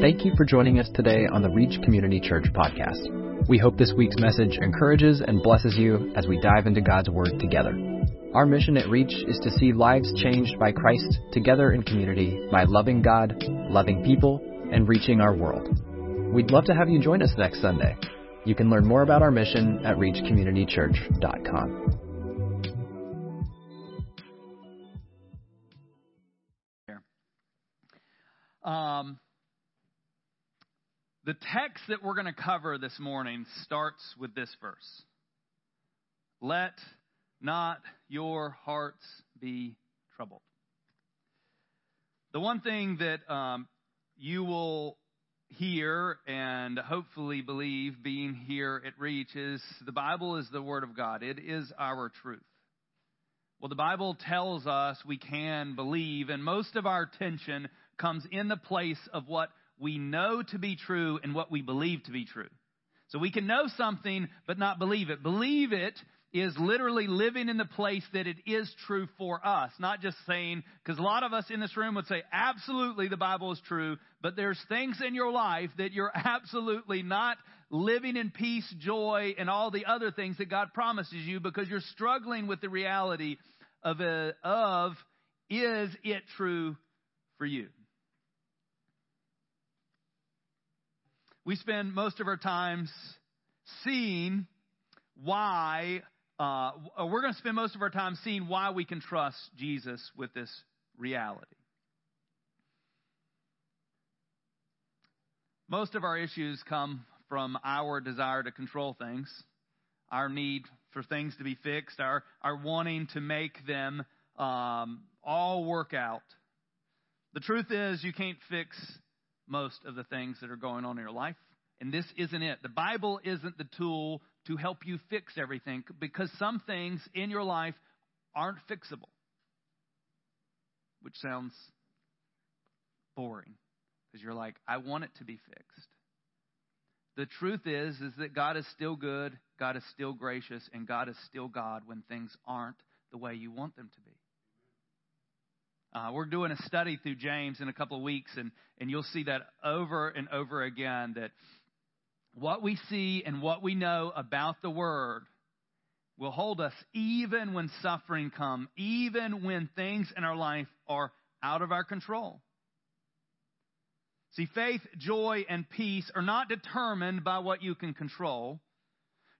Thank you for joining us today on the Reach Community Church podcast. We hope this week's message encourages and blesses you as we dive into God's Word together. Our mission at Reach is to see lives changed by Christ together in community by loving God, loving people, and reaching our world. We'd love to have you join us next Sunday. You can learn more about our mission at reachcommunitychurch.com. Um, the text that we're going to cover this morning starts with this verse Let not your hearts be troubled. The one thing that um, you will hear and hopefully believe being here at Reach is the Bible is the Word of God, it is our truth. Well, the Bible tells us we can believe, and most of our tension comes in the place of what we know to be true and what we believe to be true. So we can know something but not believe it. Believe it is literally living in the place that it is true for us, not just saying, because a lot of us in this room would say, absolutely the Bible is true, but there's things in your life that you're absolutely not living in peace, joy, and all the other things that God promises you because you're struggling with the reality of, a, of is it true for you? We spend most of our times seeing why, uh, we're going to spend most of our time seeing why we can trust Jesus with this reality. Most of our issues come from our desire to control things, our need for things to be fixed, our, our wanting to make them um, all work out. The truth is, you can't fix most of the things that are going on in your life. And this isn't it. The Bible isn't the tool to help you fix everything because some things in your life aren't fixable. Which sounds boring because you're like, I want it to be fixed. The truth is is that God is still good, God is still gracious, and God is still God when things aren't the way you want them to be. Uh, we're doing a study through James in a couple of weeks, and, and you'll see that over and over again that what we see and what we know about the Word will hold us even when suffering come, even when things in our life are out of our control. See, faith, joy, and peace are not determined by what you can control.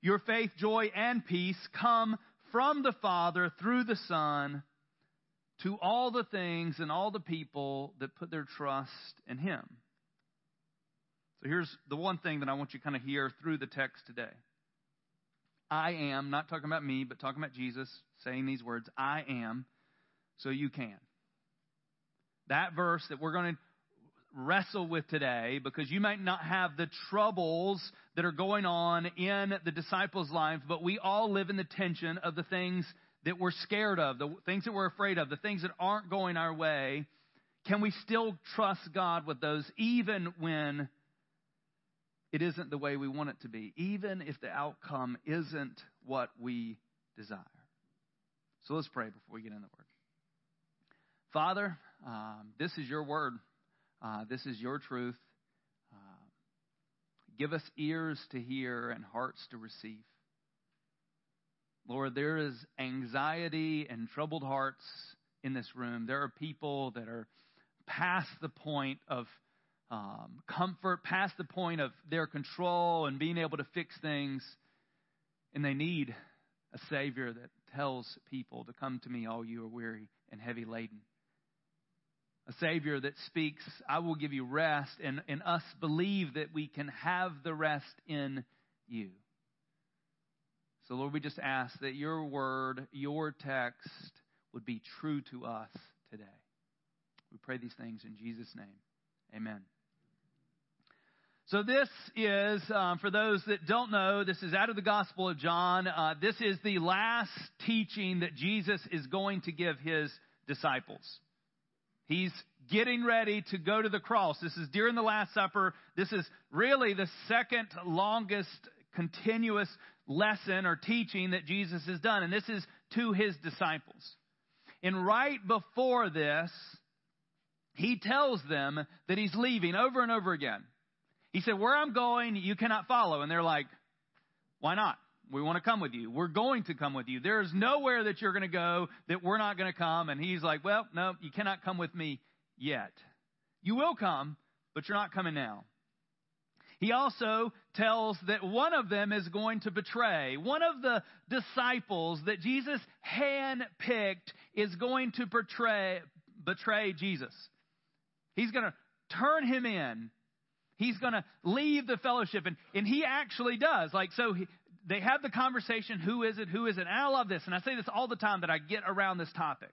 Your faith, joy, and peace come from the Father through the Son to all the things and all the people that put their trust in Him. So here's the one thing that I want you to kind of hear through the text today. I am, not talking about me, but talking about Jesus saying these words I am, so you can. That verse that we're going to wrestle with today because you might not have the troubles that are going on in the disciples' lives, but we all live in the tension of the things that we're scared of, the things that we're afraid of, the things that aren't going our way. Can we still trust God with those even when it isn't the way we want it to be, even if the outcome isn't what we desire. So let's pray before we get in the Word. Father, um, this is your Word. Uh, this is your truth. Uh, give us ears to hear and hearts to receive. Lord, there is anxiety and troubled hearts in this room. There are people that are past the point of um, comfort, past the point of their control and being able to fix things. And they need a Savior that tells people to come to me, all you are weary and heavy laden. A Savior that speaks, I will give you rest, and, and us believe that we can have the rest in you. So, Lord, we just ask that your word, your text, would be true to us today. We pray these things in Jesus' name. Amen. So, this is, um, for those that don't know, this is out of the Gospel of John. Uh, this is the last teaching that Jesus is going to give his disciples. He's getting ready to go to the cross. This is during the Last Supper. This is really the second longest continuous lesson or teaching that Jesus has done, and this is to his disciples. And right before this, he tells them that he's leaving over and over again. He said, Where I'm going, you cannot follow. And they're like, Why not? We want to come with you. We're going to come with you. There's nowhere that you're going to go that we're not going to come. And he's like, Well, no, you cannot come with me yet. You will come, but you're not coming now. He also tells that one of them is going to betray. One of the disciples that Jesus handpicked is going to betray, betray Jesus. He's going to turn him in. He's going to leave the fellowship. And, and he actually does. Like, so he, they have the conversation who is it? Who is it? And I love this. And I say this all the time that I get around this topic.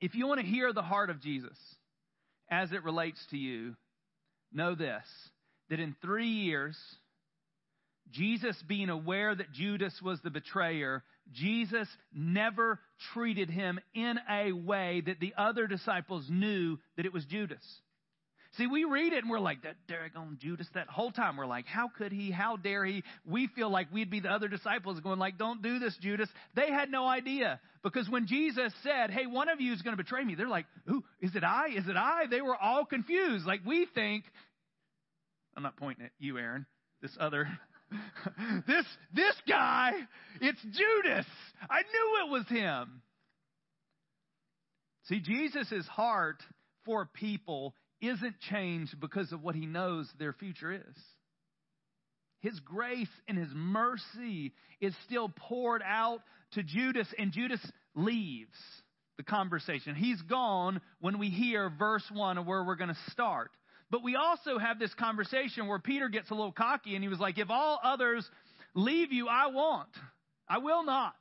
If you want to hear the heart of Jesus as it relates to you, know this that in three years, Jesus being aware that Judas was the betrayer, Jesus never treated him in a way that the other disciples knew that it was Judas. See, we read it and we're like, that on Judas, that whole time we're like, how could he? How dare he? We feel like we'd be the other disciples going like, don't do this, Judas. They had no idea. Because when Jesus said, hey, one of you is going to betray me, they're like, ooh, is it I? Is it I? They were all confused. Like we think, I'm not pointing at you, Aaron, this other this this guy, it's Judas. I knew it was him. See, Jesus' heart for people isn't changed because of what he knows their future is. His grace and his mercy is still poured out to Judas, and Judas leaves the conversation. He's gone when we hear verse 1 of where we're going to start. But we also have this conversation where Peter gets a little cocky and he was like, If all others leave you, I won't. I will not.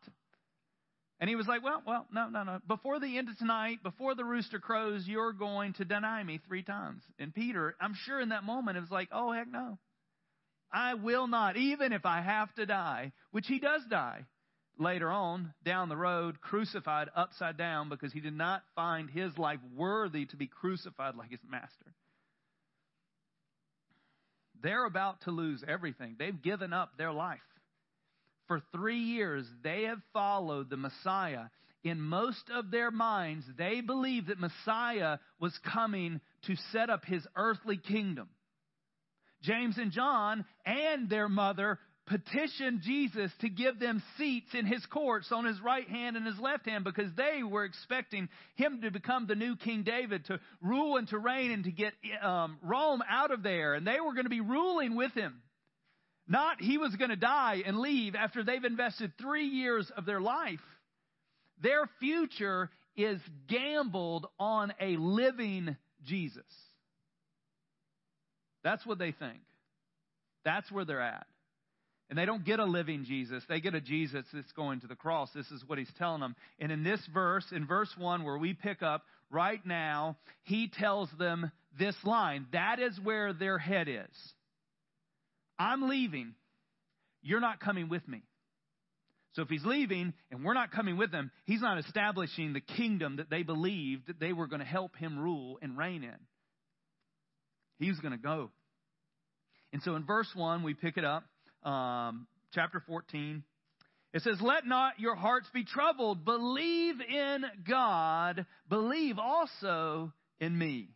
And he was like, Well, well, no, no, no. Before the end of tonight, before the rooster crows, you're going to deny me three times. And Peter, I'm sure in that moment, it was like, Oh, heck no. I will not, even if I have to die, which he does die later on down the road, crucified upside down because he did not find his life worthy to be crucified like his master. They're about to lose everything. They've given up their life. For three years, they have followed the Messiah. In most of their minds, they believed that Messiah was coming to set up his earthly kingdom. James and John and their mother petitioned Jesus to give them seats in his courts on his right hand and his left hand because they were expecting him to become the new King David, to rule and to reign and to get um, Rome out of there. And they were going to be ruling with him. Not he was going to die and leave after they've invested three years of their life. Their future is gambled on a living Jesus. That's what they think. That's where they're at. And they don't get a living Jesus. They get a Jesus that's going to the cross. This is what he's telling them. And in this verse, in verse 1, where we pick up right now, he tells them this line. That is where their head is. I'm leaving. You're not coming with me. So if he's leaving and we're not coming with him, he's not establishing the kingdom that they believed that they were going to help him rule and reign in. He's going to go. And so in verse 1, we pick it up, um, chapter 14. It says, Let not your hearts be troubled. Believe in God. Believe also in me.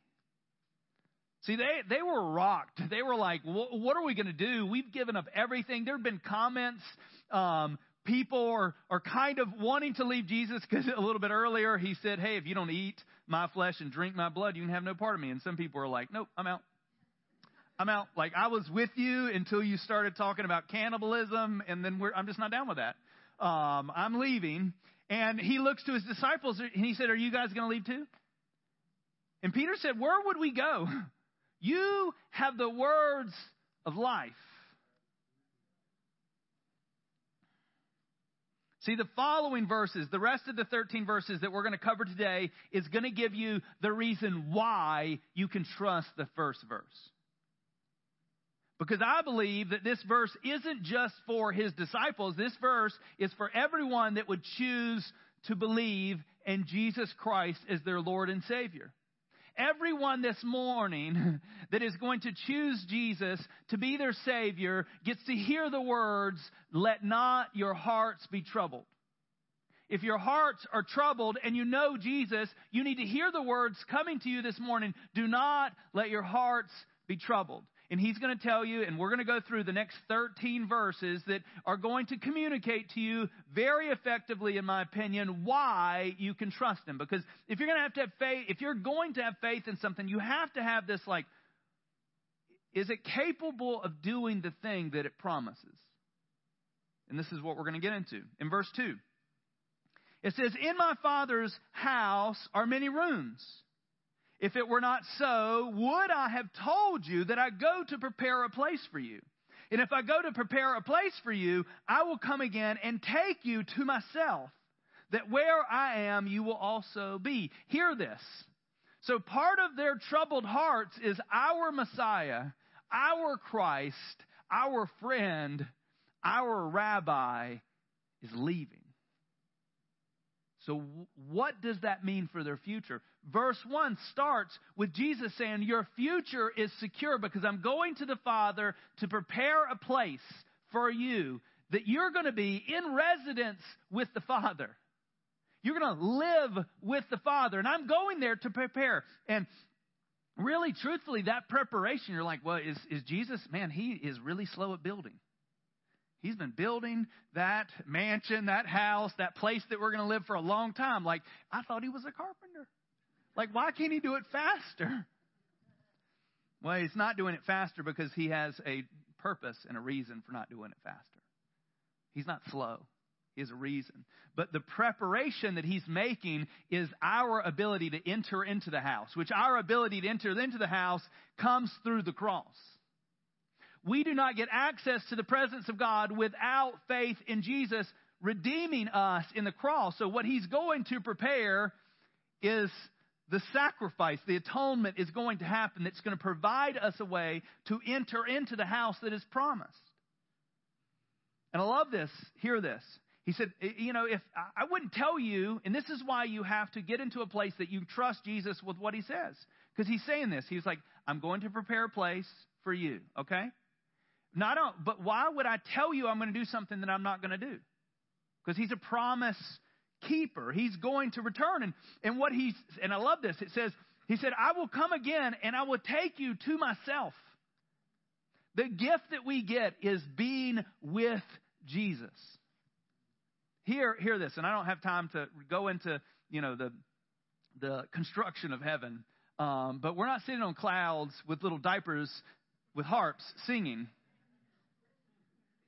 See, they, they were rocked. They were like, what are we going to do? We've given up everything. There have been comments. Um, people are, are kind of wanting to leave Jesus because a little bit earlier he said, hey, if you don't eat my flesh and drink my blood, you can have no part of me. And some people are like, nope, I'm out. I'm out. Like I was with you until you started talking about cannibalism, and then I'm just not down with that. Um, I'm leaving. And he looks to his disciples and he said, Are you guys going to leave too? And Peter said, Where would we go? You have the words of life. See, the following verses, the rest of the 13 verses that we're going to cover today, is going to give you the reason why you can trust the first verse. Because I believe that this verse isn't just for his disciples, this verse is for everyone that would choose to believe in Jesus Christ as their Lord and Savior. Everyone this morning that is going to choose Jesus to be their Savior gets to hear the words, let not your hearts be troubled. if your hearts are troubled and you know Jesus, you need to hear the words coming to you this morning. Do not let your hearts be troubled. And he's going to tell you, and we're going to go through the next 13 verses that are going to communicate to you very effectively, in my opinion, why you can trust him. Because if you're going to have to have faith, if you're going to have faith in something, you have to have this like, is it capable of doing the thing that it promises? And this is what we're going to get into. In verse 2, it says, In my Father's house are many rooms. If it were not so, would I have told you that I go to prepare a place for you? And if I go to prepare a place for you, I will come again and take you to myself, that where I am, you will also be. Hear this. So part of their troubled hearts is our Messiah, our Christ, our friend, our rabbi is leaving. So, what does that mean for their future? Verse 1 starts with Jesus saying, Your future is secure because I'm going to the Father to prepare a place for you that you're going to be in residence with the Father. You're going to live with the Father. And I'm going there to prepare. And really, truthfully, that preparation, you're like, well, is, is Jesus, man, he is really slow at building. He's been building that mansion, that house, that place that we're going to live for a long time. Like, I thought he was a carpenter. Like, why can't he do it faster? Well, he's not doing it faster because he has a purpose and a reason for not doing it faster. He's not slow. He has a reason. But the preparation that he's making is our ability to enter into the house, which our ability to enter into the house comes through the cross. We do not get access to the presence of God without faith in Jesus redeeming us in the cross. So, what he's going to prepare is the sacrifice, the atonement is going to happen that's going to provide us a way to enter into the house that is promised. And I love this. Hear this. He said, You know, if I wouldn't tell you, and this is why you have to get into a place that you trust Jesus with what he says. Because he's saying this. He's like, I'm going to prepare a place for you, okay? Not on, but why would I tell you I'm going to do something that I'm not going to do? Because he's a promise keeper. He's going to return. And, and what he's, and I love this, it says, he said, I will come again and I will take you to myself. The gift that we get is being with Jesus. Hear, hear this, and I don't have time to go into, you know, the, the construction of heaven. Um, but we're not sitting on clouds with little diapers with harps singing.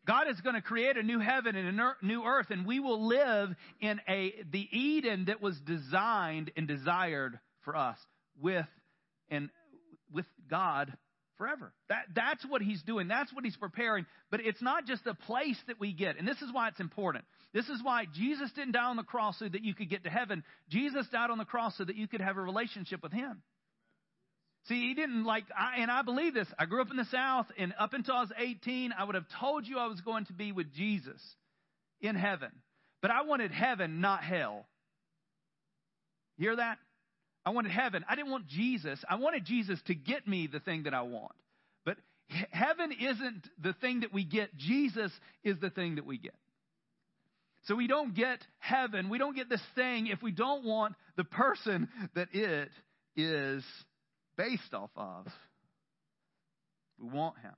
God is going to create a new heaven and a new earth, and we will live in a the Eden that was designed and desired for us with and with God forever. That that's what he's doing. That's what he's preparing. But it's not just a place that we get. And this is why it's important. This is why Jesus didn't die on the cross so that you could get to heaven. Jesus died on the cross so that you could have a relationship with him. See, he didn't like, I, and I believe this. I grew up in the South, and up until I was 18, I would have told you I was going to be with Jesus in heaven. But I wanted heaven, not hell. Hear that? I wanted heaven. I didn't want Jesus. I wanted Jesus to get me the thing that I want. But heaven isn't the thing that we get, Jesus is the thing that we get. So we don't get heaven, we don't get this thing if we don't want the person that it is based off of. We want him.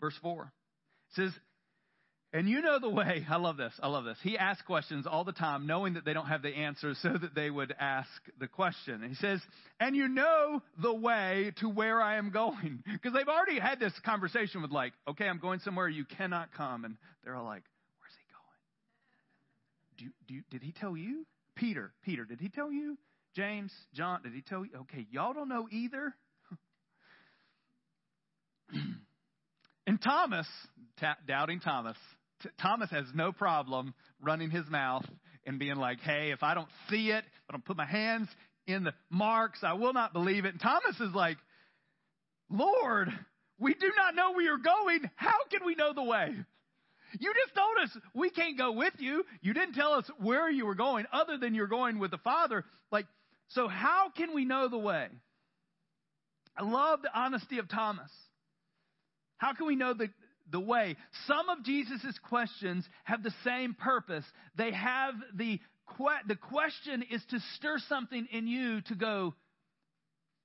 Verse 4 says, and you know the way. I love this. I love this. He asks questions all the time, knowing that they don't have the answers, so that they would ask the question. And he says, And you know the way to where I am going. Because they've already had this conversation with, like, okay, I'm going somewhere you cannot come. And they're all like, Where's he going? Do, do, did he tell you? Peter, Peter, did he tell you? James, John, did he tell you? Okay, y'all don't know either. and Thomas, ta- doubting Thomas, t- Thomas has no problem running his mouth and being like, hey, if I don't see it, I don't put my hands in the marks, I will not believe it. And Thomas is like, Lord, we do not know where you're going. How can we know the way? You just told us we can't go with you. You didn't tell us where you were going other than you're going with the Father. Like, so how can we know the way? I love the honesty of Thomas. How can we know the, the way. Some of Jesus' questions have the same purpose. They have the, the question is to stir something in you to go,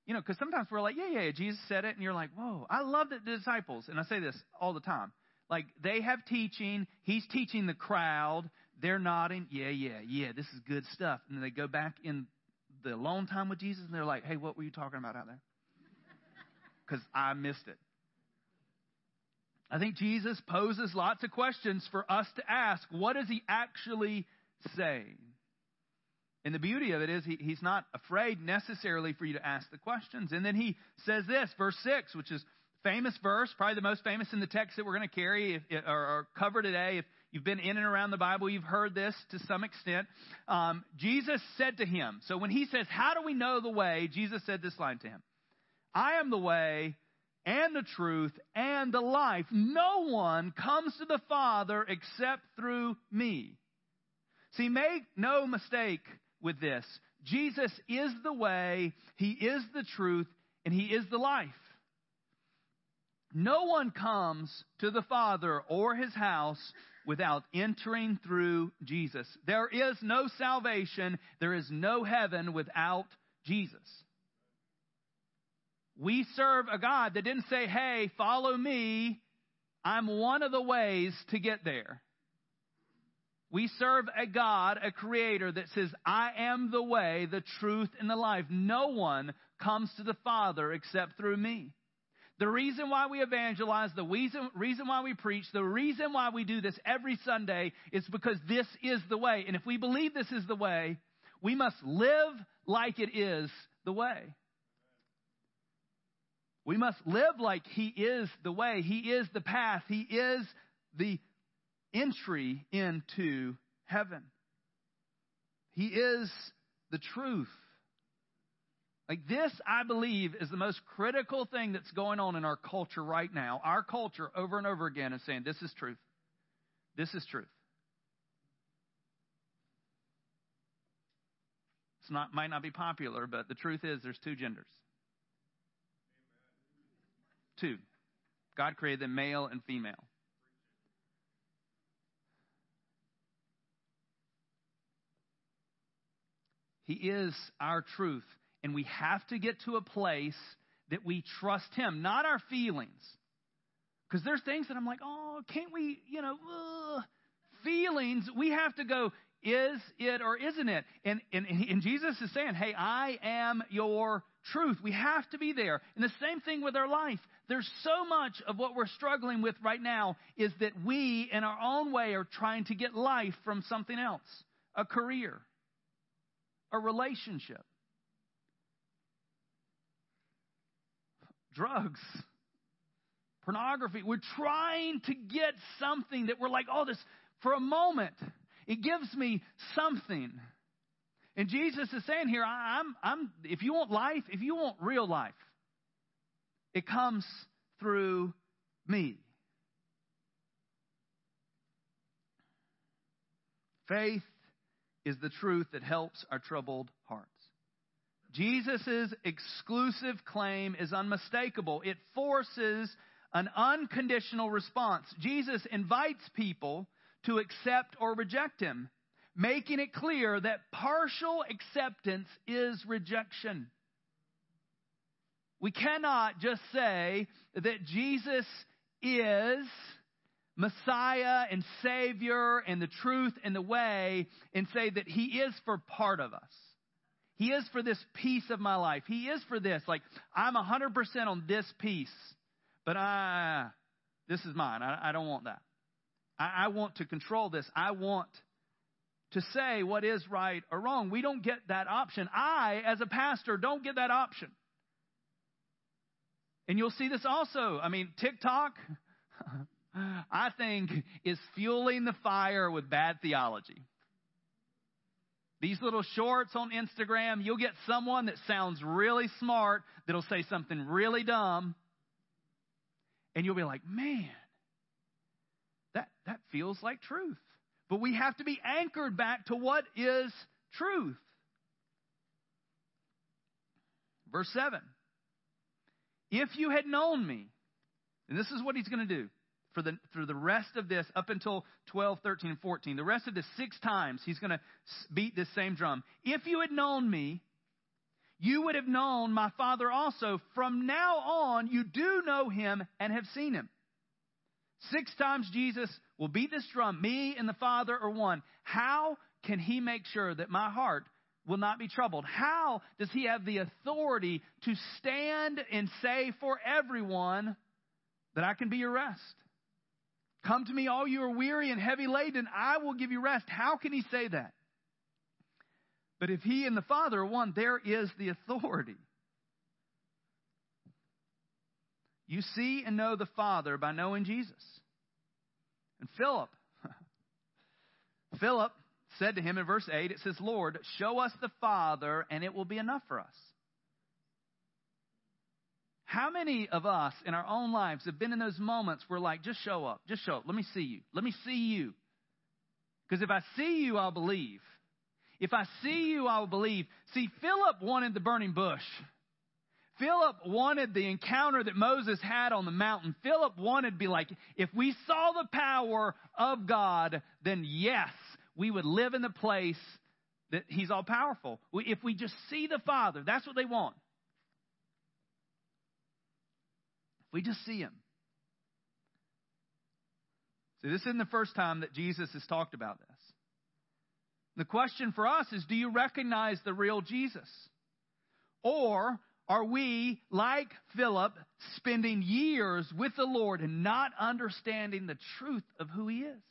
you know, because sometimes we're like, yeah, yeah, yeah, Jesus said it, and you're like, whoa, I love the disciples. And I say this all the time. Like, they have teaching, he's teaching the crowd, they're nodding, yeah, yeah, yeah, this is good stuff. And then they go back in the alone time with Jesus, and they're like, hey, what were you talking about out there? Because I missed it. I think Jesus poses lots of questions for us to ask. What does he actually say? And the beauty of it is he, he's not afraid necessarily for you to ask the questions. And then he says this, verse 6, which is famous verse, probably the most famous in the text that we're going to carry if, or, or, cover today. If you've been in and around the Bible, you've heard this to some extent. Um, Jesus said to him, so when he says, How do we know the way? Jesus said this line to him I am the way and the truth and the life. No one comes to the Father except through me. See, make no mistake with this. Jesus is the way, He is the truth, and He is the life. No one comes to the Father or His house without entering through Jesus. There is no salvation, there is no heaven without Jesus. We serve a God that didn't say, hey, follow me. I'm one of the ways to get there. We serve a God, a creator that says, I am the way, the truth, and the life. No one comes to the Father except through me. The reason why we evangelize, the reason, reason why we preach, the reason why we do this every Sunday is because this is the way. And if we believe this is the way, we must live like it is the way. We must live like He is the way. He is the path. He is the entry into heaven. He is the truth. Like this, I believe, is the most critical thing that's going on in our culture right now. Our culture, over and over again, is saying, This is truth. This is truth. It's not, might not be popular, but the truth is there's two genders. Two. God created them male and female. He is our truth. And we have to get to a place that we trust Him, not our feelings. Because there's things that I'm like, oh, can't we, you know, uh, feelings, we have to go, is it or isn't it? And, and, and Jesus is saying, hey, I am your truth. We have to be there. And the same thing with our life. There's so much of what we're struggling with right now is that we, in our own way, are trying to get life from something else a career, a relationship, drugs, pornography. We're trying to get something that we're like, oh, this, for a moment, it gives me something. And Jesus is saying here, I'm, I'm, if you want life, if you want real life, it comes through me. Faith is the truth that helps our troubled hearts. Jesus' exclusive claim is unmistakable. It forces an unconditional response. Jesus invites people to accept or reject him, making it clear that partial acceptance is rejection. We cannot just say that Jesus is Messiah and Savior and the truth and the way and say that He is for part of us. He is for this piece of my life. He is for this. Like, I'm 100% on this piece, but I, this is mine. I, I don't want that. I, I want to control this. I want to say what is right or wrong. We don't get that option. I, as a pastor, don't get that option. And you'll see this also. I mean, TikTok, I think, is fueling the fire with bad theology. These little shorts on Instagram, you'll get someone that sounds really smart that'll say something really dumb. And you'll be like, man, that, that feels like truth. But we have to be anchored back to what is truth. Verse 7 If you had known me, and this is what he's going to do. For the, for the rest of this, up until 12, 13, and 14, the rest of this six times, he's going to beat this same drum. If you had known me, you would have known my Father also. From now on, you do know him and have seen him. Six times Jesus will beat this drum. Me and the Father are one. How can he make sure that my heart will not be troubled? How does he have the authority to stand and say for everyone that I can be your rest? Come to me, all you are weary and heavy laden, I will give you rest. How can he say that? But if he and the Father are one, there is the authority. You see and know the Father by knowing Jesus. And Philip, Philip said to him in verse 8, it says, Lord, show us the Father, and it will be enough for us. How many of us in our own lives have been in those moments where, like, just show up, just show up, let me see you, let me see you. Because if I see you, I'll believe. If I see you, I will believe. See, Philip wanted the burning bush. Philip wanted the encounter that Moses had on the mountain. Philip wanted to be like, if we saw the power of God, then yes, we would live in the place that He's all powerful. If we just see the Father, that's what they want. If we just see Him. See, this isn't the first time that Jesus has talked about this. The question for us is do you recognize the real Jesus? Or are we, like Philip, spending years with the Lord and not understanding the truth of who He is?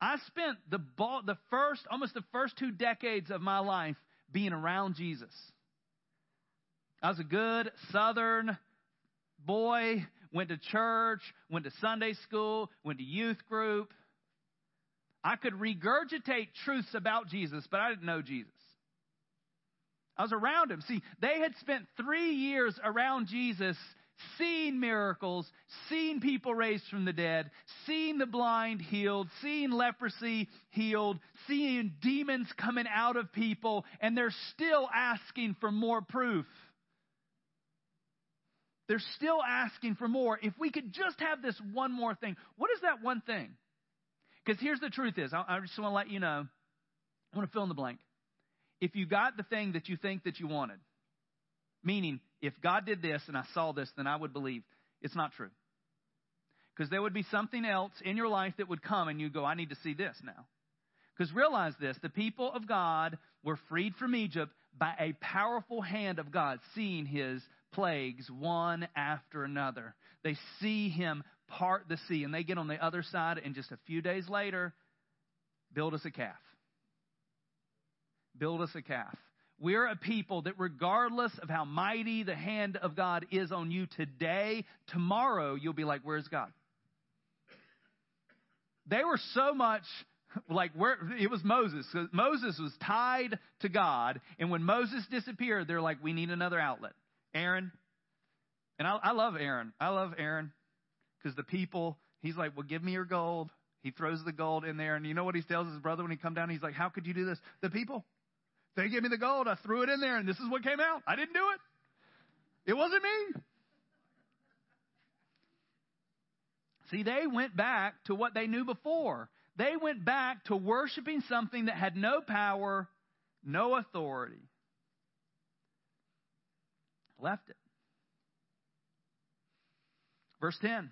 I spent the, the first, almost the first two decades of my life being around Jesus. I was a good Southern boy, went to church, went to Sunday school, went to youth group. I could regurgitate truths about Jesus, but I didn't know Jesus. I was around him. See, they had spent three years around Jesus seeing miracles, seeing people raised from the dead, seeing the blind healed, seeing leprosy healed, seeing demons coming out of people, and they're still asking for more proof. They're still asking for more. If we could just have this one more thing, what is that one thing? Because here's the truth is, I, I just want to let you know, I want to fill in the blank. If you got the thing that you think that you wanted, meaning if God did this and I saw this, then I would believe, it's not true. Because there would be something else in your life that would come and you go, I need to see this now. Because realize this the people of God were freed from Egypt by a powerful hand of God, seeing his plagues one after another. They see him part the sea, and they get on the other side, and just a few days later, build us a calf. Build us a calf. We're a people that, regardless of how mighty the hand of God is on you today, tomorrow you'll be like, Where's God? They were so much like where it was Moses. Moses was tied to God, and when Moses disappeared, they're like, We need another outlet. Aaron, and I, I love Aaron. I love Aaron because the people, he's like, Well, give me your gold. He throws the gold in there, and you know what he tells his brother when he come down? He's like, How could you do this? The people. They gave me the gold. I threw it in there, and this is what came out. I didn't do it. It wasn't me. See, they went back to what they knew before. They went back to worshiping something that had no power, no authority. Left it. Verse 10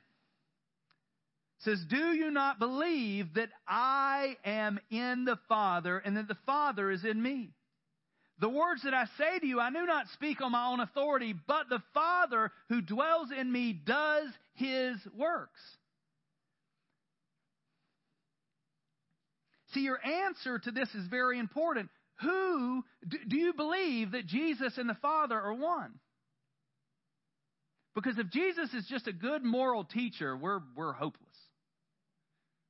says, Do you not believe that I am in the Father and that the Father is in me? The words that I say to you, I do not speak on my own authority, but the Father who dwells in me does his works. See, your answer to this is very important. Who do you believe that Jesus and the Father are one? Because if Jesus is just a good moral teacher, we're, we're hopeless.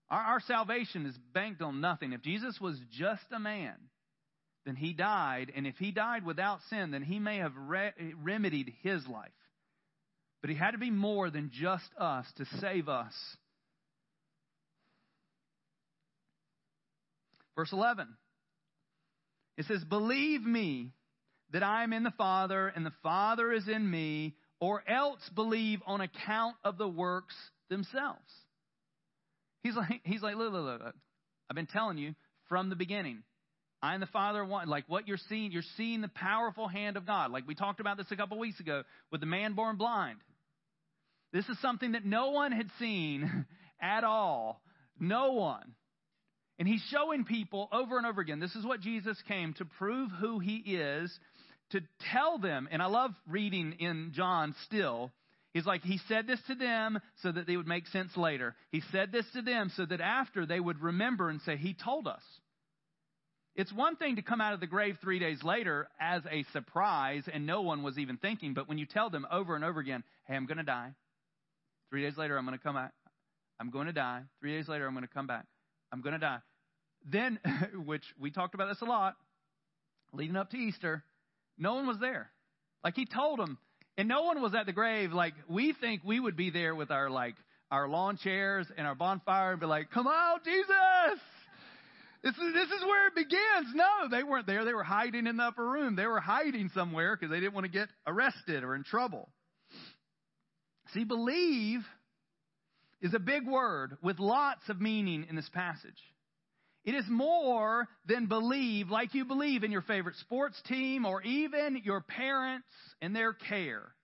Our, our salvation is banked on nothing. If Jesus was just a man, then he died. And if he died without sin, then he may have re- remedied his life. But he had to be more than just us to save us. Verse 11. It says, Believe me that I am in the Father, and the Father is in me, or else believe on account of the works themselves. He's like, he's like, look, look, look. I've been telling you from the beginning. I and the Father one. Like what you're seeing, you're seeing the powerful hand of God. Like we talked about this a couple weeks ago with the man born blind. This is something that no one had seen at all. No one. And he's showing people over and over again this is what Jesus came to prove who he is, to tell them. And I love reading in John still. He's like, he said this to them so that they would make sense later. He said this to them so that after they would remember and say, He told us. It's one thing to come out of the grave three days later as a surprise and no one was even thinking, but when you tell them over and over again, Hey, I'm going to die. Three days later, I'm going to come back. I'm going to die. Three days later, I'm going to come back. I'm going to die. Then, which we talked about this a lot, leading up to Easter, no one was there. Like he told them, and no one was at the grave. Like we think we would be there with our like our lawn chairs and our bonfire and be like, "Come on, Jesus!" This is this is where it begins. No, they weren't there. They were hiding in the upper room. They were hiding somewhere because they didn't want to get arrested or in trouble. See, believe is a big word with lots of meaning in this passage. It is more than believe, like you believe in your favorite sports team or even your parents and their care.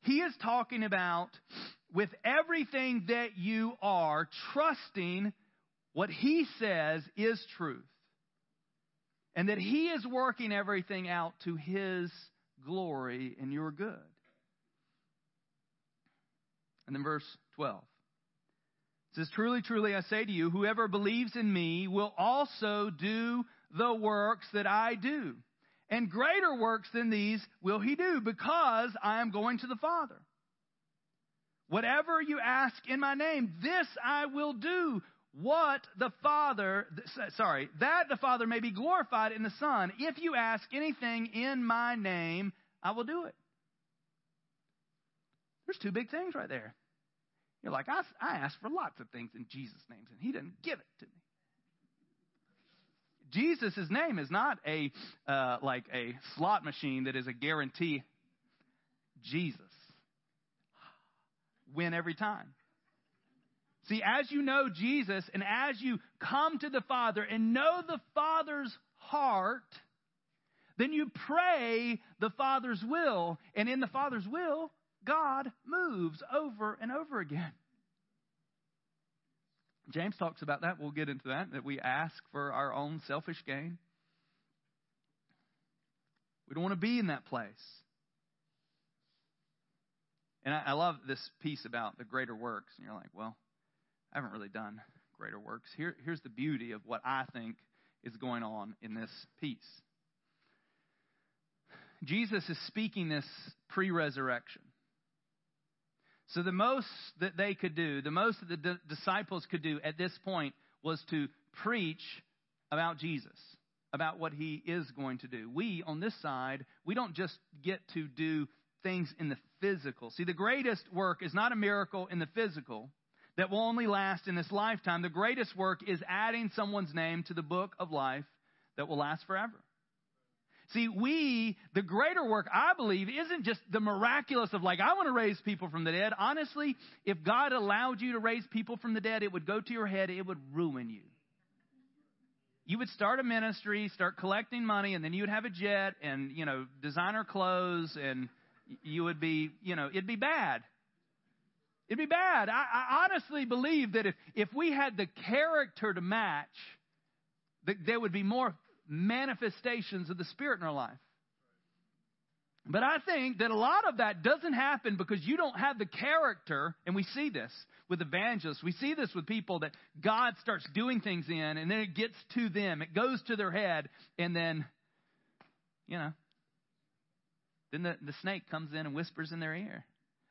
He is talking about with everything that you are, trusting what He says is truth. And that He is working everything out to His glory and your good. And then verse 12. It says, Truly, truly, I say to you, whoever believes in me will also do the works that I do. And greater works than these will he do, because I am going to the Father. Whatever you ask in my name, this I will do. What the Father, sorry, that the Father may be glorified in the Son. If you ask anything in my name, I will do it. There's two big things right there. You're like, I, I asked for lots of things in Jesus' name, and He didn't give it to me. Jesus' name is not a uh, like a slot machine that is a guarantee. Jesus. Win every time. See, as you know Jesus and as you come to the Father and know the Father's heart, then you pray the Father's will. And in the Father's will, God moves over and over again. James talks about that. We'll get into that, that we ask for our own selfish gain. We don't want to be in that place. And I, I love this piece about the greater works. And you're like, well, I haven't really done greater works. Here, here's the beauty of what I think is going on in this piece. Jesus is speaking this pre resurrection. So the most that they could do, the most that the disciples could do at this point was to preach about Jesus, about what he is going to do. We, on this side, we don't just get to do things in the physical. See, the greatest work is not a miracle in the physical that will only last in this lifetime. The greatest work is adding someone's name to the book of life that will last forever. See, we, the greater work, I believe, isn't just the miraculous of like, I want to raise people from the dead. Honestly, if God allowed you to raise people from the dead, it would go to your head, it would ruin you. You would start a ministry, start collecting money, and then you would have a jet and, you know, designer clothes, and you would be, you know, it'd be bad. It'd be bad. I, I honestly believe that if, if we had the character to match, that there would be more manifestations of the Spirit in our life. But I think that a lot of that doesn't happen because you don't have the character, and we see this with evangelists. We see this with people that God starts doing things in, and then it gets to them. It goes to their head, and then, you know, then the, the snake comes in and whispers in their ear,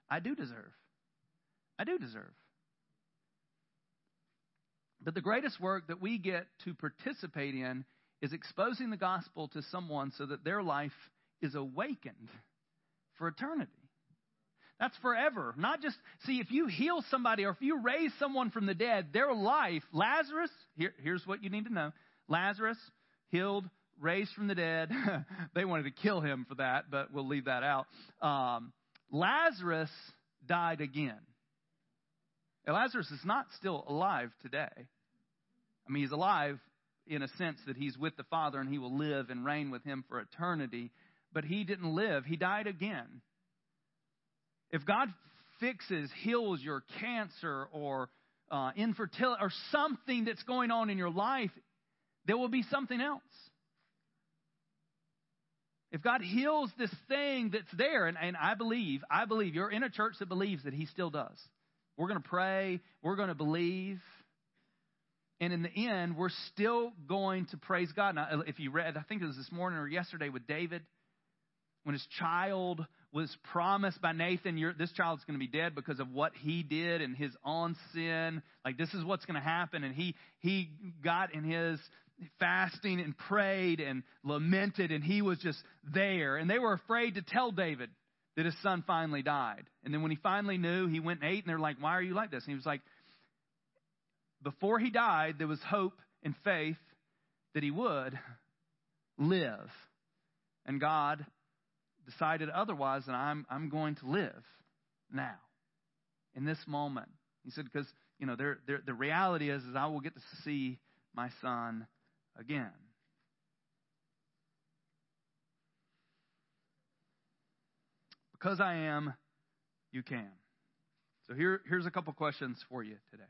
I do deserve. I do deserve. But the greatest work that we get to participate in is exposing the gospel to someone so that their life is awakened for eternity. That's forever. Not just, see, if you heal somebody or if you raise someone from the dead, their life, Lazarus, here, here's what you need to know Lazarus, healed, raised from the dead. they wanted to kill him for that, but we'll leave that out. Um, Lazarus died again. Lazarus is not still alive today. I mean, he's alive in a sense that he's with the Father and he will live and reign with him for eternity, but he didn't live. He died again. If God fixes, heals your cancer or uh, infertility or something that's going on in your life, there will be something else. If God heals this thing that's there, and, and I believe, I believe you're in a church that believes that He still does. We're going to pray, we're going to believe. And in the end, we're still going to praise God. Now, if you read, I think it was this morning or yesterday with David, when his child was promised by Nathan, this child's going to be dead because of what he did and his own sin. Like this is what's going to happen. And he he got in his fasting and prayed and lamented, and he was just there. And they were afraid to tell David that his son finally died. And then when he finally knew, he went and ate, and they're like, Why are you like this? And he was like, Before he died, there was hope and faith that he would live. And God decided otherwise, and I'm, I'm going to live now, in this moment. He said, Because, you know, the reality is, is I will get to see my son again. Because I am, you can. So here, here's a couple questions for you today.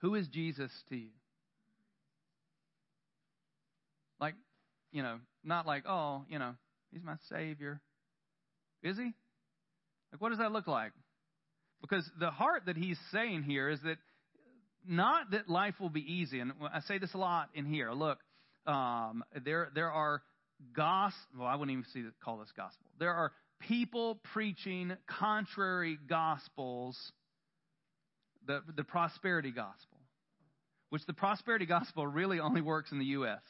Who is Jesus to you? Like, you know, not like, oh, you know, he's my Savior. Is he? Like, what does that look like? Because the heart that he's saying here is that not that life will be easy, and I say this a lot in here. Look, um, there there are gospel. Well, I wouldn't even see, call this gospel. There are people preaching contrary gospels. The the prosperity gospel, which the prosperity gospel really only works in the U.S.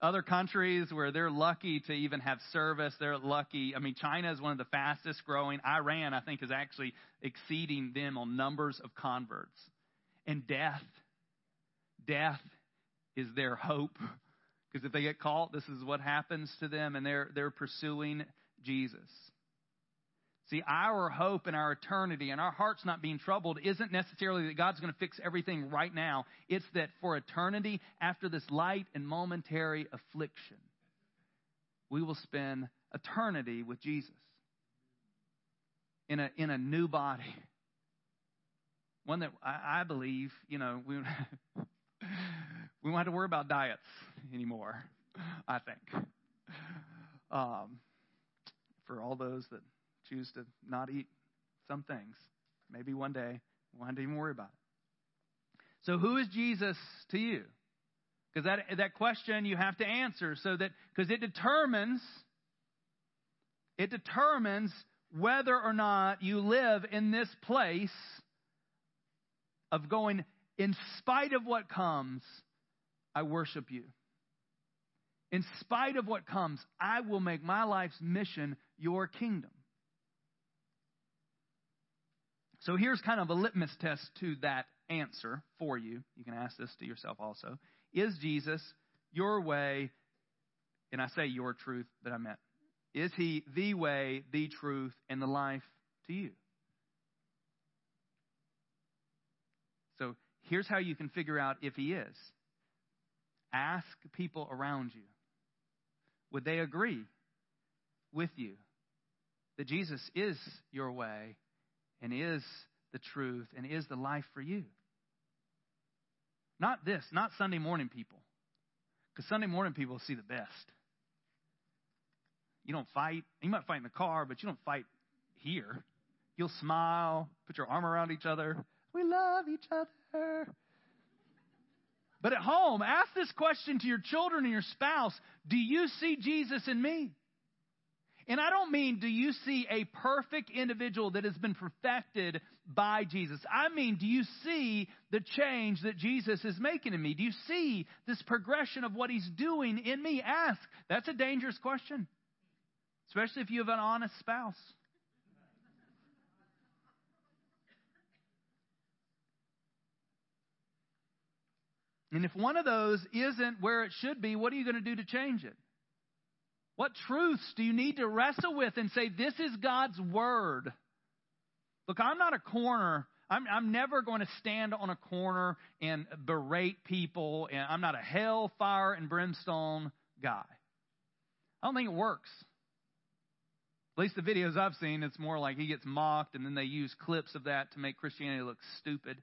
Other countries where they're lucky to even have service, they're lucky. I mean, China is one of the fastest growing. Iran, I think, is actually exceeding them on numbers of converts and death. Death is their hope. Because if they get caught, this is what happens to them, and they're, they're pursuing Jesus. See, our hope and our eternity and our hearts not being troubled isn't necessarily that God's going to fix everything right now. It's that for eternity, after this light and momentary affliction, we will spend eternity with Jesus in a, in a new body one that I, I believe, you know, we, we won't have to worry about diets anymore, I think. Um, for all those that choose to not eat some things, maybe one day we won't have even worry about it. So, who is Jesus to you? Because that, that question you have to answer so that, because it determines, it determines whether or not you live in this place of going, in spite of what comes, I worship you. In spite of what comes, I will make my life's mission your kingdom. So here's kind of a litmus test to that answer for you. You can ask this to yourself also. Is Jesus your way, and I say your truth, that I meant, is he the way, the truth, and the life to you? So here's how you can figure out if he is ask people around you. Would they agree with you that Jesus is your way and is the truth and is the life for you? Not this, not Sunday morning people. Because Sunday morning people see the best. You don't fight. You might fight in the car, but you don't fight here. You'll smile, put your arm around each other. We love each other. But at home, ask this question to your children and your spouse Do you see Jesus in me? And I don't mean, do you see a perfect individual that has been perfected by Jesus? I mean, do you see the change that Jesus is making in me? Do you see this progression of what he's doing in me? Ask. That's a dangerous question, especially if you have an honest spouse. And if one of those isn't where it should be, what are you going to do to change it? What truths do you need to wrestle with and say, this is God's word? Look, I'm not a corner. I'm, I'm never going to stand on a corner and berate people, and I'm not a hellfire and brimstone guy. I don't think it works. At least the videos I've seen, it's more like he gets mocked, and then they use clips of that to make Christianity look stupid.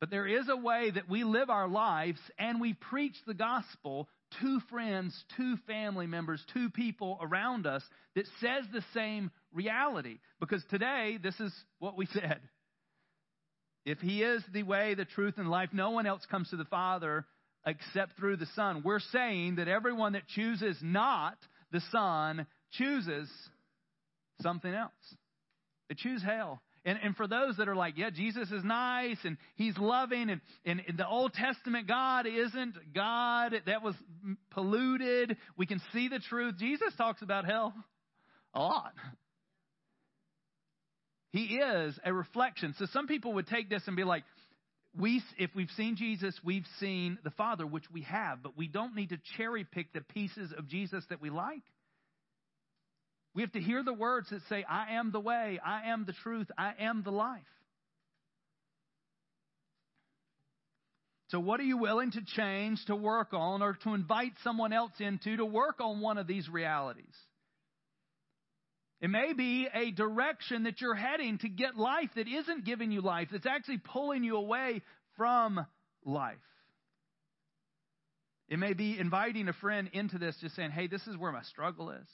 But there is a way that we live our lives and we preach the gospel to friends, to family members, to people around us that says the same reality. Because today, this is what we said. If He is the way, the truth, and life, no one else comes to the Father except through the Son. We're saying that everyone that chooses not the Son chooses something else. They choose hell. And, and for those that are like, yeah, Jesus is nice and he's loving, and, and, and the Old Testament God isn't God, that was polluted. We can see the truth. Jesus talks about hell a lot. He is a reflection. So some people would take this and be like, we, if we've seen Jesus, we've seen the Father, which we have, but we don't need to cherry pick the pieces of Jesus that we like. We have to hear the words that say, I am the way, I am the truth, I am the life. So, what are you willing to change, to work on, or to invite someone else into to work on one of these realities? It may be a direction that you're heading to get life that isn't giving you life, that's actually pulling you away from life. It may be inviting a friend into this, just saying, hey, this is where my struggle is.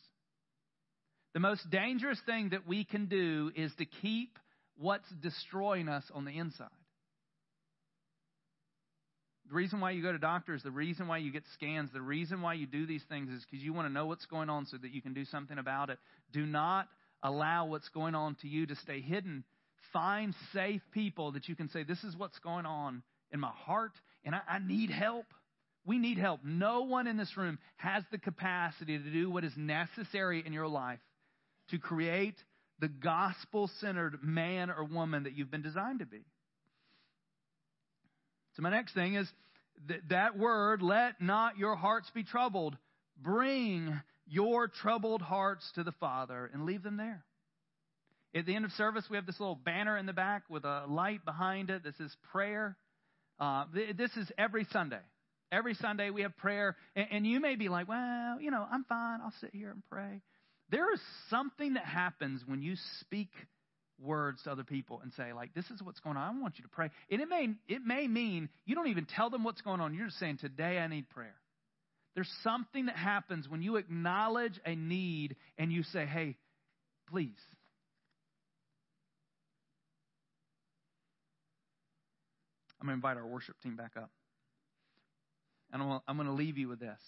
The most dangerous thing that we can do is to keep what's destroying us on the inside. The reason why you go to doctors, the reason why you get scans, the reason why you do these things is because you want to know what's going on so that you can do something about it. Do not allow what's going on to you to stay hidden. Find safe people that you can say, This is what's going on in my heart, and I, I need help. We need help. No one in this room has the capacity to do what is necessary in your life to create the gospel centered man or woman that you've been designed to be. So, my next thing is th- that word, let not your hearts be troubled. Bring your troubled hearts to the Father and leave them there. At the end of service, we have this little banner in the back with a light behind it. This is prayer. Uh, th- this is every Sunday. Every Sunday we have prayer. And, and you may be like, well, you know, I'm fine. I'll sit here and pray. There is something that happens when you speak words to other people and say, like, this is what's going on. I want you to pray. And it may, it may mean you don't even tell them what's going on. You're just saying, today I need prayer. There's something that happens when you acknowledge a need and you say, hey, please. I'm going to invite our worship team back up. And I'm going to leave you with this.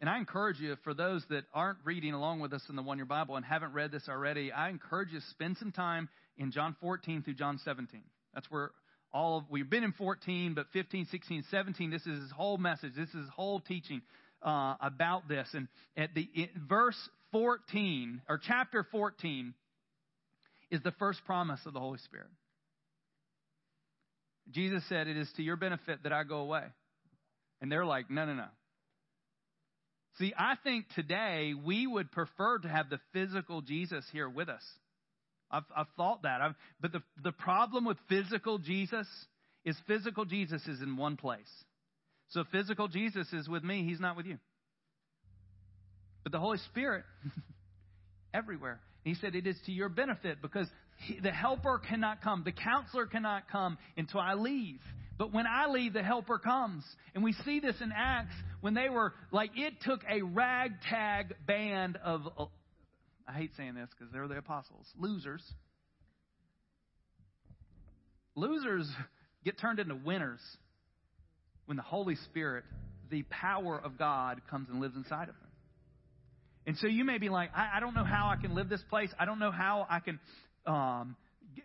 And I encourage you, for those that aren't reading along with us in the One Year Bible and haven't read this already, I encourage you to spend some time in John 14 through John 17. That's where all of, we've been in 14, but 15, 16, 17, this is his whole message. This is his whole teaching uh, about this. And at the verse 14, or chapter 14, is the first promise of the Holy Spirit. Jesus said, It is to your benefit that I go away. And they're like, No, no, no. See, I think today we would prefer to have the physical Jesus here with us. I've, I've thought that. I've, but the, the problem with physical Jesus is physical Jesus is in one place. So physical Jesus is with me, he's not with you. But the Holy Spirit, everywhere. He said it is to your benefit because he, the helper cannot come, the counselor cannot come until I leave. But when I leave, the helper comes. And we see this in Acts when they were like, it took a ragtag band of, I hate saying this because they're the apostles, losers. Losers get turned into winners when the Holy Spirit, the power of God, comes and lives inside of them. And so you may be like, I, I don't know how I can live this place. I don't know how I can um,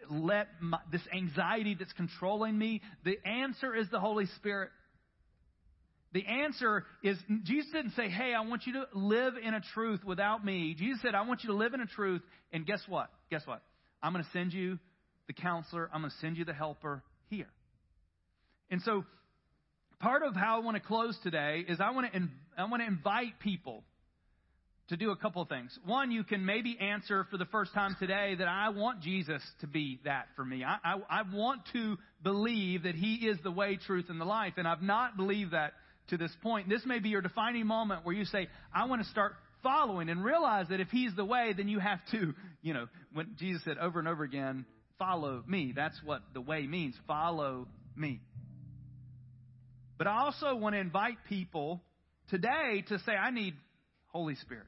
let my, this anxiety that's controlling me. The answer is the Holy Spirit. The answer is Jesus didn't say, Hey, I want you to live in a truth without me. Jesus said, I want you to live in a truth. And guess what? Guess what? I'm going to send you the counselor. I'm going to send you the helper here. And so part of how I want to close today is I want to, I want to invite people to do a couple things. One, you can maybe answer for the first time today that I want Jesus to be that for me. I, I, I want to believe that He is the way, truth, and the life, and I've not believed that to this point. This may be your defining moment where you say, I want to start following and realize that if He's the way, then you have to, you know, when Jesus said over and over again, follow me. That's what the way means. Follow me. But I also want to invite people today to say, I need Holy Spirit.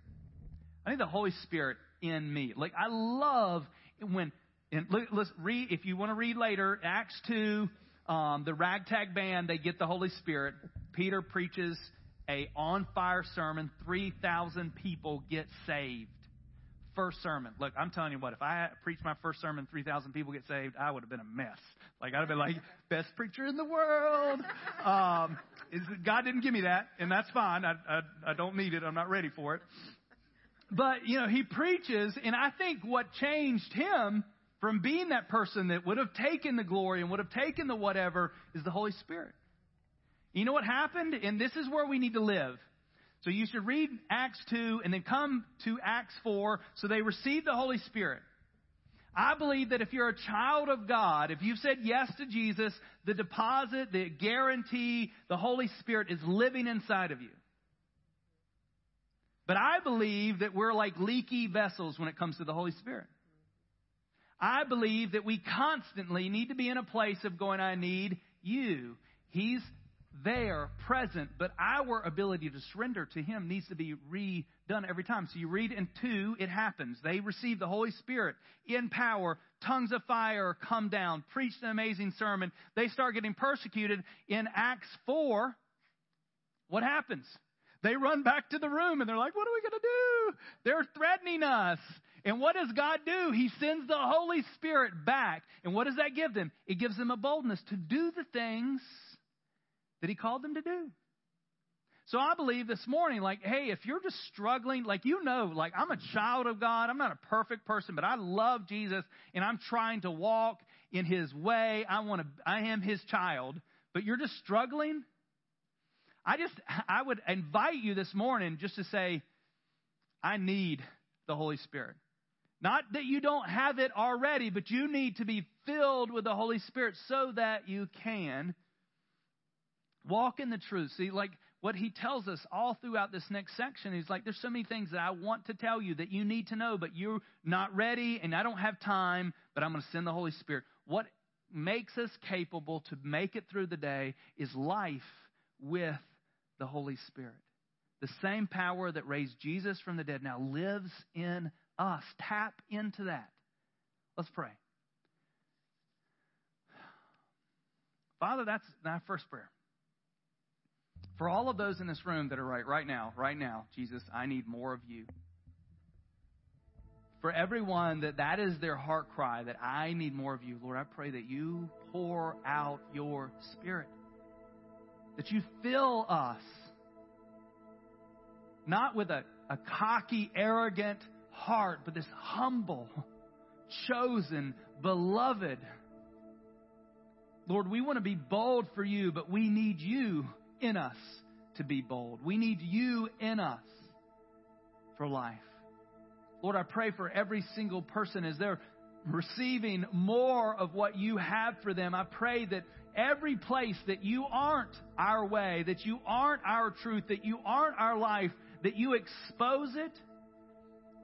I need the Holy Spirit in me. Like I love when and let's read if you want to read later Acts two, um, the ragtag band they get the Holy Spirit. Peter preaches a on fire sermon. Three thousand people get saved. First sermon. Look, I'm telling you what. If I preached my first sermon, three thousand people get saved, I would have been a mess. Like I'd have been like best preacher in the world. Um, God didn't give me that, and that's fine. I, I I don't need it. I'm not ready for it. But, you know, he preaches, and I think what changed him from being that person that would have taken the glory and would have taken the whatever is the Holy Spirit. You know what happened? And this is where we need to live. So you should read Acts 2 and then come to Acts 4. So they received the Holy Spirit. I believe that if you're a child of God, if you've said yes to Jesus, the deposit, the guarantee, the Holy Spirit is living inside of you. But I believe that we're like leaky vessels when it comes to the Holy Spirit. I believe that we constantly need to be in a place of going, I need you. He's there, present, but our ability to surrender to Him needs to be redone every time. So you read in 2, it happens. They receive the Holy Spirit in power, tongues of fire come down, preached an amazing sermon. They start getting persecuted. In Acts 4, what happens? They run back to the room and they're like, what are we going to do? They're threatening us. And what does God do? He sends the Holy Spirit back. And what does that give them? It gives them a boldness to do the things that He called them to do. So I believe this morning, like, hey, if you're just struggling, like, you know, like, I'm a child of God. I'm not a perfect person, but I love Jesus and I'm trying to walk in His way. I want to, I am His child, but you're just struggling. I just, I would invite you this morning just to say, I need the Holy Spirit. Not that you don't have it already, but you need to be filled with the Holy Spirit so that you can walk in the truth. See, like what he tells us all throughout this next section he's like, there's so many things that I want to tell you that you need to know, but you're not ready and I don't have time, but I'm going to send the Holy Spirit. What makes us capable to make it through the day is life with the Holy Spirit. The same power that raised Jesus from the dead now lives in us. Tap into that. Let's pray. Father, that's my first prayer. For all of those in this room that are right right now, right now, Jesus, I need more of you. For everyone that that is their heart cry that I need more of you, Lord, I pray that you pour out your spirit that you fill us not with a, a cocky, arrogant heart, but this humble, chosen, beloved. Lord, we want to be bold for you, but we need you in us to be bold. We need you in us for life. Lord, I pray for every single person as they're receiving more of what you have for them. I pray that every place that you aren't our way, that you aren't our truth, that you aren't our life, that you expose it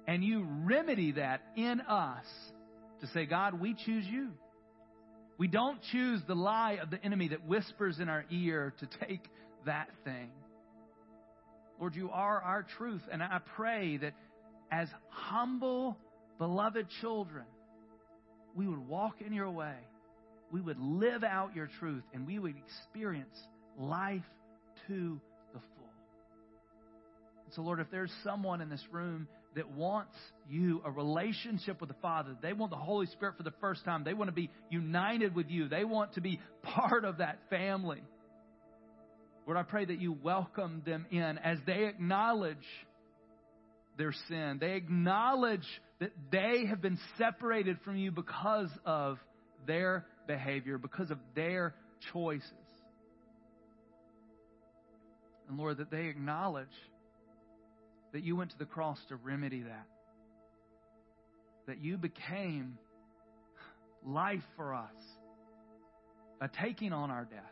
and you remedy that in us to say, God, we choose you. We don't choose the lie of the enemy that whispers in our ear to take that thing. Lord, you are our truth. And I pray that as humble, beloved children, we would walk in your way we would live out your truth and we would experience life to the full. And so, Lord, if there's someone in this room that wants you, a relationship with the Father, they want the Holy Spirit for the first time, they want to be united with you, they want to be part of that family. Lord, I pray that you welcome them in as they acknowledge their sin. They acknowledge that they have been separated from you because of their behavior, because of their choices. And Lord, that they acknowledge that you went to the cross to remedy that. That you became life for us by taking on our death.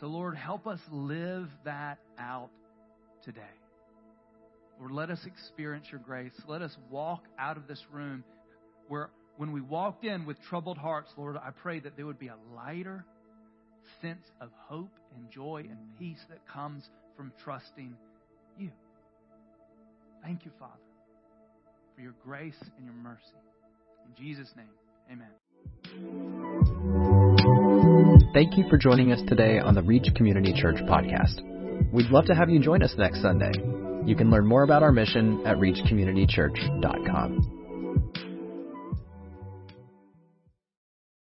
So, Lord, help us live that out today. Lord, let us experience your grace. Let us walk out of this room where, when we walked in with troubled hearts, Lord, I pray that there would be a lighter sense of hope and joy and peace that comes from trusting you. Thank you, Father, for your grace and your mercy. In Jesus' name, amen. Thank you for joining us today on the Reach Community Church podcast. We'd love to have you join us next Sunday. You can learn more about our mission at reachcommunitychurch.com.